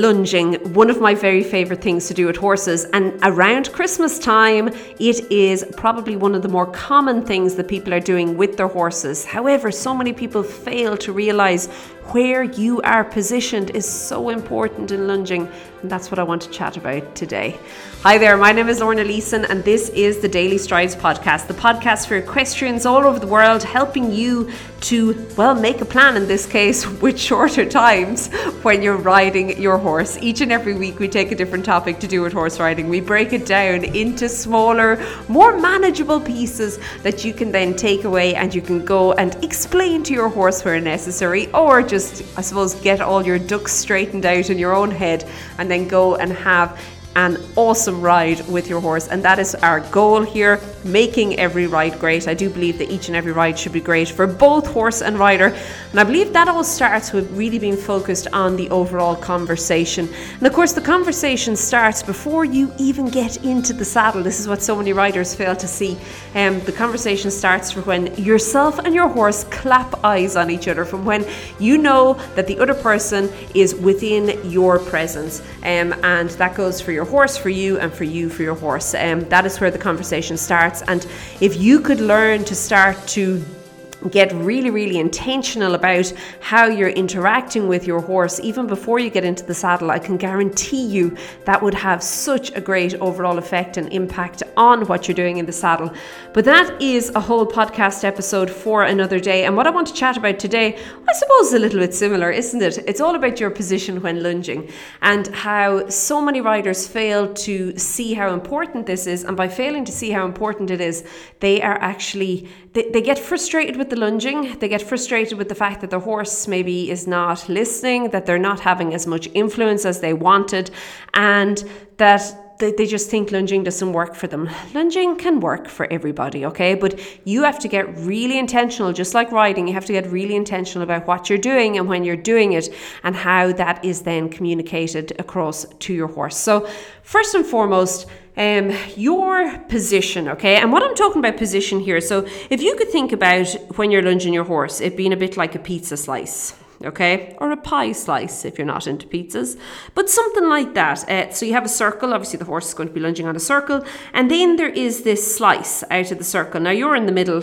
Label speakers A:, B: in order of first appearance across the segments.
A: lunging, one of my very favorite things to do with horses. And around Christmas time, it is probably one of the more common things that people are doing with their horses. However, so many people fail to realize where you are positioned is so important in lunging, and that's what I want to chat about today. Hi there, my name is Lorna Leeson, and this is the Daily Strides podcast, the podcast for equestrians all over the world, helping you to, well, make a plan in this case with shorter times when you're riding your horse. Each and every week, we take a different topic to do with horse riding. We break it down into smaller, more manageable pieces that you can then take away and you can go and explain to your horse where necessary, or just, I suppose, get all your ducks straightened out in your own head and then go and have an awesome ride with your horse. And that is our goal here, making every ride great. I do believe that each and every ride should be great for both horse and rider. And I believe that all starts with really being focused on the overall conversation. And of course, the conversation starts before you even get into the saddle. This is what so many riders fail to see. Um, the conversation starts from when yourself and your horse clap eyes on each other, from when you know that the other person is within your presence. Um, and that goes for your horse for you and for you for your horse. Um, that is where the conversation starts. And if you could learn to start to get really, really intentional about how you're interacting with your horse even before you get into the saddle, I can guarantee you that would have such a great overall effect and impact on what you're doing in the saddle. But that is a whole podcast episode for another day. And what I want to chat about today, I suppose, is a little bit similar, isn't it? It's all about your position when lunging and how so many riders fail to see how important this is. And by failing to see how important it is, they are actually, they, they get frustrated with the lunging. They get frustrated with the fact that the horse maybe is not listening, that they're not having as much influence as they wanted, and that they, they just think lunging doesn't work for them. Lunging can work for everybody, okay? But you have to get really intentional, just like riding, you have to get really intentional about what you're doing and when you're doing it and how that is then communicated across to your horse. So, first and foremost, um, your position, okay? And what I'm talking about position here, so if you could think about when you're lunging your horse, it being a bit like a pizza slice, okay? Or a pie slice if you're not into pizzas, but something like that. Uh, so you have a circle, obviously the horse is going to be lunging on a circle, and then there is this slice out of the circle. Now you're in the middle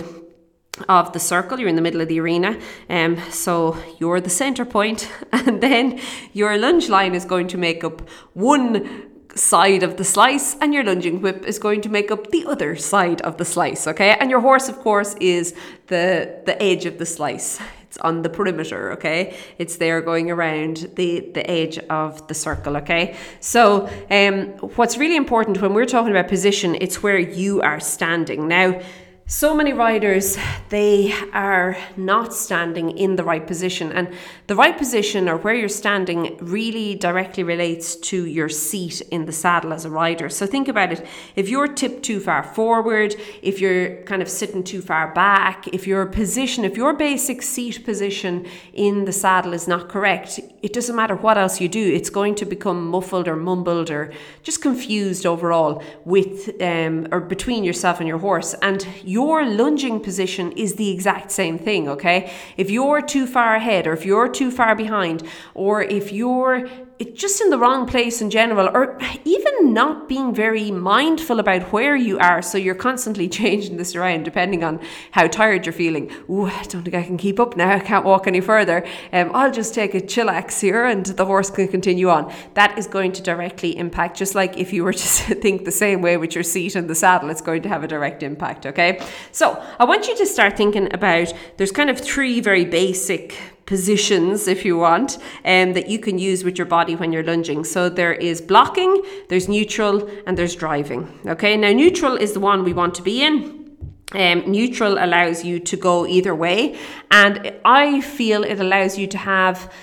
A: of the circle, you're in the middle of the arena, um, so you're the center point, and then your lunge line is going to make up one side of the slice and your lunging whip is going to make up the other side of the slice okay and your horse of course is the the edge of the slice it's on the perimeter okay? It's there going around the the edge of the circle okay? So um what's really important when we're talking about position it's where you are standing. Now so many riders they are not standing in the right position. And the right position or where you're standing really directly relates to your seat in the saddle as a rider. So think about it. If you're tipped too far forward if you're kind of sitting too far back if your position if your basic seat position in the saddle is not correct it doesn't matter what else you do it's going to become muffled or mumbled or just confused overall with um, or between yourself and your horse. And your lunging position is the exact same thing, okay? If you're too far ahead, or if you're too far behind, or if you're it's just in the wrong place in general, or even not being very mindful about where you are. So you're constantly changing this around depending on how tired you're feeling. Ooh, I don't think I can keep up now. I can't walk any further. Um, I'll just take a chillax here and the horse can continue on. That is going to directly impact, just like if you were to think the same way with your seat and the saddle, it's going to have a direct impact, okay? So I want you to start thinking about there's kind of three very basic positions, if you want, um, that you can use with your body when you're lunging. So there is blocking, there's neutral, and there's driving. Okay, now neutral is the one we want to be in. Um, neutral allows you to go either way, and I feel it allows you to have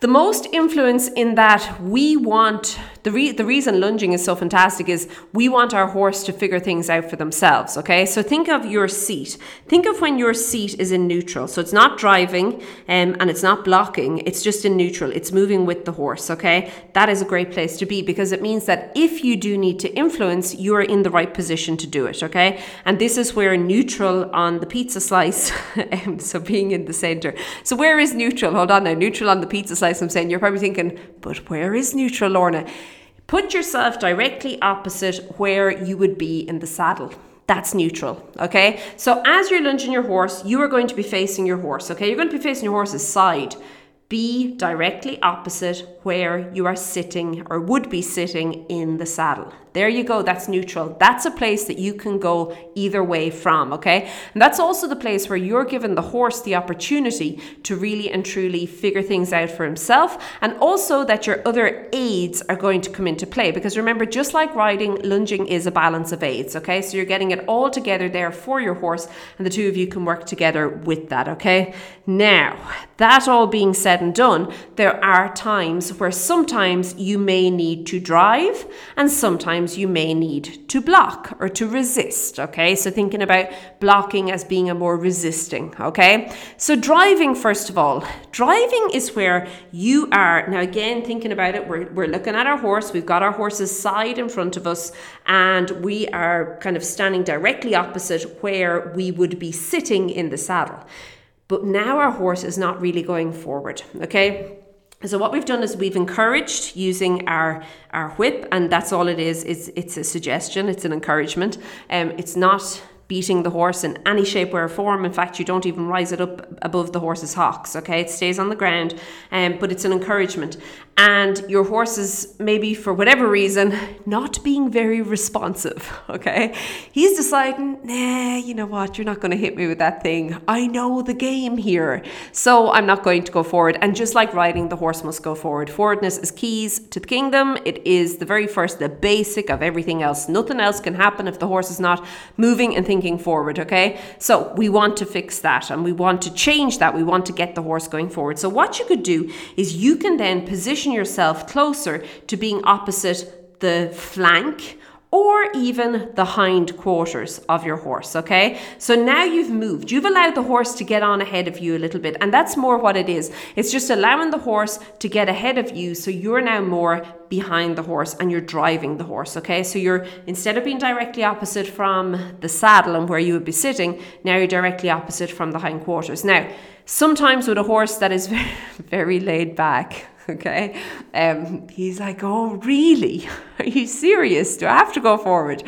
A: the most influence in that we want the, re- the reason lunging is so fantastic is we want our horse to figure things out for themselves, okay? So think of your seat. Think of when your seat is in neutral. So it's not driving um, and it's not blocking, it's just in neutral. It's moving with the horse, okay? That is a great place to be because it means that if you do need to influence, you are in the right position to do it, okay? And this is where neutral on the pizza slice, um, so being in the center. So where is neutral? Hold on now, neutral on the pizza slice. I'm saying you're probably thinking, but where is neutral, Lorna? Put yourself directly opposite where you would be in the saddle. That's neutral, okay? So as you're lunging your horse, you are going to be facing your horse, okay? You're going to be facing your horse's side be directly opposite where you are sitting or would be sitting in the saddle. There you go, that's neutral. That's a place that you can go either way from, okay? And that's also the place where you're giving the horse the opportunity to really and truly figure things out for himself, and also that your other aids are going to come into play. Because remember, just like riding, lunging is a balance of aids, okay? So you're getting it all together there for your horse, and the two of you can work together with that, okay? Now, that all being said and done, there are times where sometimes you may need to drive, and sometimes you may need to block or to resist. Okay, so thinking about blocking as being a more resisting. Okay, so driving, first of all, driving is where you are. Now, again, thinking about it, we're, we're looking at our horse, we've got our horse's side in front of us, and we are kind of standing directly opposite where we would be sitting in the saddle. But now our horse is not really going forward. Okay. So what we've done is we've encouraged using our our whip, and that's all it is. It's it's a suggestion. It's an encouragement. Um, it's not beating the horse in any shape or form. In fact, you don't even rise it up above the horse's hocks, okay? It stays on the ground, um, but it's an encouragement. And your horse is maybe for whatever reason not being very responsive, okay? He's deciding, nah, you know what, you're not going to hit me with that thing. I know the game here, so I'm not going to go forward. And just like riding, the horse must go forward. Forwardness is keys to the kingdom. It is the very first, the basic of everything else. Nothing else can happen if the horse is not moving and thinking forward, okay? So we want to fix that and we want to change that. We want to get the horse going forward. So what you could do is you can then position yourself closer to being opposite the flank or even the hind quarters of your horse, okay? So now you've moved. You've allowed the horse to get on ahead of you a little bit, and that's more what it is. It's just allowing the horse to get ahead of you so you're now more behind the horse and you're driving the horse, okay? So you're instead of being directly opposite from the saddle and where you would be sitting, now you're directly opposite from the hind quarters. Now, sometimes with a horse that is very, very laid back, okay? Um, he's like, Oh, really? Are you serious? Do I have to go forward?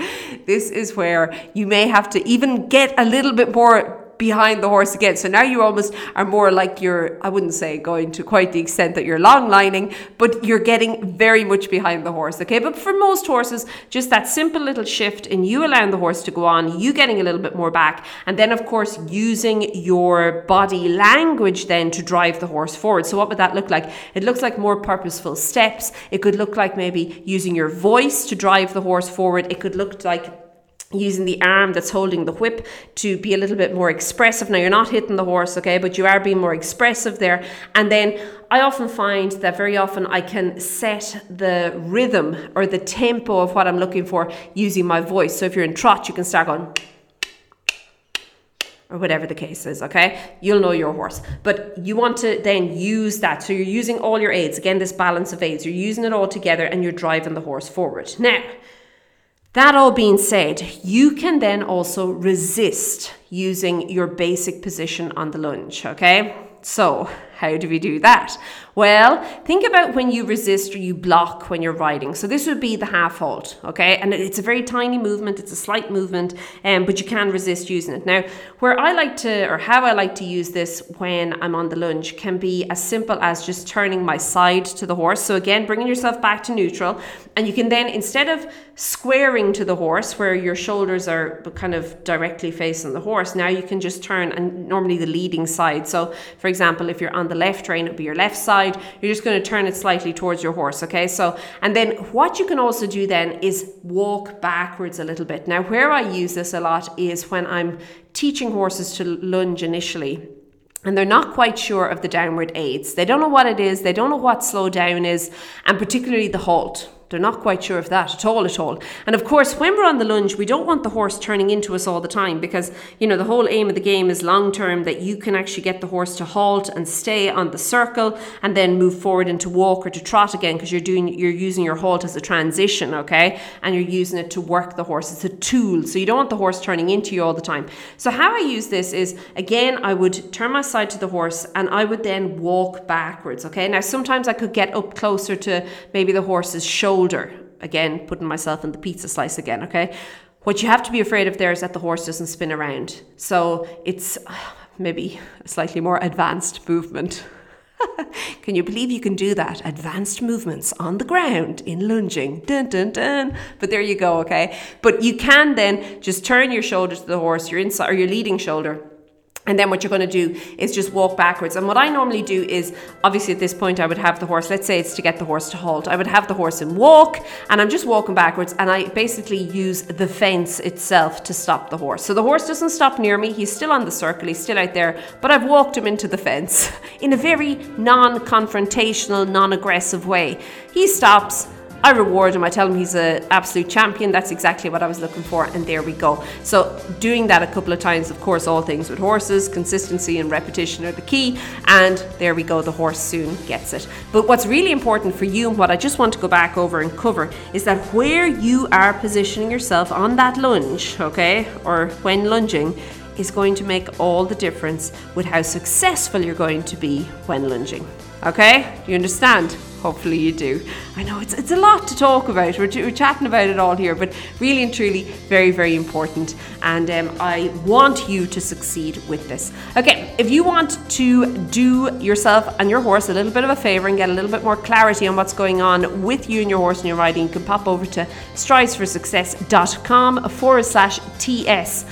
A: This is where you may have to even get a little bit more behind the horse again. So now you almost are more like you're, I wouldn't say going to quite the extent that you're long lining, but you're getting very much behind the horse. Okay. But for most horses, just that simple little shift in you allowing the horse to go on, you getting a little bit more back. And then, of course, using your body language then to drive the horse forward. So what would that look like? It looks like more purposeful steps. It could look like maybe using your voice to drive the horse forward. It could look like using the arm that's holding the whip to be a little bit more expressive. Now, you're not hitting the horse, okay, but you are being more expressive there. And then I often find that very often I can set the rhythm or the tempo of what I'm looking for using my voice. So if you're in trot, you can start going. Or whatever the case is, okay? You'll know your horse. But you want to then use that. So you're using all your aids. Again, this balance of aids. You're using it all together and you're driving the horse forward. Now, that all being said, you can then also resist using your basic position on the lunge, okay? So, how do we do that? Well, think about when you resist or you block when you're riding. So this would be the half halt, okay? And it's a very tiny movement, it's a slight movement, um, but you can resist using it. Now, where I like to, or how I like to use this when I'm on the lunge can be as simple as just turning my side to the horse. So again, bringing yourself back to neutral. And you can then, instead of squaring to the horse where your shoulders are kind of directly facing the horse, now you can just turn and normally the leading side. So for example, if you're on the left rein, it'll be your left side side, you're just going to turn it slightly towards your horse, okay? So, and then what you can also do then is walk backwards a little bit. Now, where I use this a lot is when I'm teaching horses to lunge initially and they're not quite sure of the downward aids. They don't know what it is, they don't know what slow down is, and particularly the halt. They're not quite sure of that at all, at all. And of course, when we're on the lunge, we don't want the horse turning into us all the time because, you know, the whole aim of the game is long term that you can actually get the horse to halt and stay on the circle and then move forward into walk or to trot again because you're doing you're using your halt as a transition, okay? And you're using it to work the horse. It's a tool. So you don't want the horse turning into you all the time. So how I use this is again, I would turn my side to the horse and I would then walk backwards, okay? Now sometimes I could get up closer to maybe the horse's shoulder. Again, putting myself in the pizza slice again, okay? What you have to be afraid of there is that the horse doesn't spin around. So it's uh, maybe a slightly more advanced movement. can you believe you can do that? Advanced movements on the ground in lunging. Dun, dun, dun. But there you go, okay? But you can then just turn your shoulder to the horse, your inside or your leading shoulder and then what you're going to do is just walk backwards. And what I normally do is, obviously at this point, I would have the horse, let's say it's to get the horse to halt. I would have the horse in walk and I'm just walking backwards and I basically use the fence itself to stop the horse. So the horse doesn't stop near me. He's still on the circle. He's still out there, but I've walked him into the fence in a very non-confrontational, non-aggressive way. He stops I reward him. I tell him he's an absolute champion. That's exactly what I was looking for, and there we go. So, doing that a couple of times, of course, all things with horses, consistency and repetition are the key. And there we go, the horse soon gets it. But what's really important for you, and what I just want to go back over and cover, is that where you are positioning yourself on that lunge, okay, or when lunging, is going to make all the difference with how successful you're going to be when lunging. Okay? You understand? Hopefully you do. I know it's, it's a lot to talk about. We're, we're chatting about it all here, but really and truly, very, very important. And um, I want you to succeed with this. Okay, if you want to do yourself and your horse a little bit of a favor and get a little bit more clarity on what's going on with you and your horse and your riding, you can pop over to stridesforsuccess.com forward slash TS.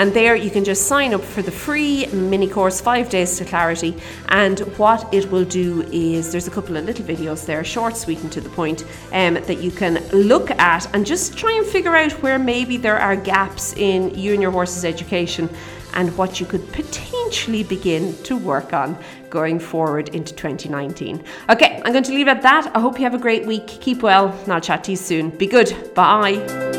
A: And there you can just sign up for the free mini course, Five Days to Clarity. And what it will do is there's a couple of little videos there, short, sweet, and to the point, um, that you can look at and just try and figure out where maybe there are gaps in you and your horse's education and what you could potentially begin to work on going forward into 2019. Okay, I'm going to leave it at that. I hope you have a great week. Keep well, and I'll chat to you soon. Be good. Bye.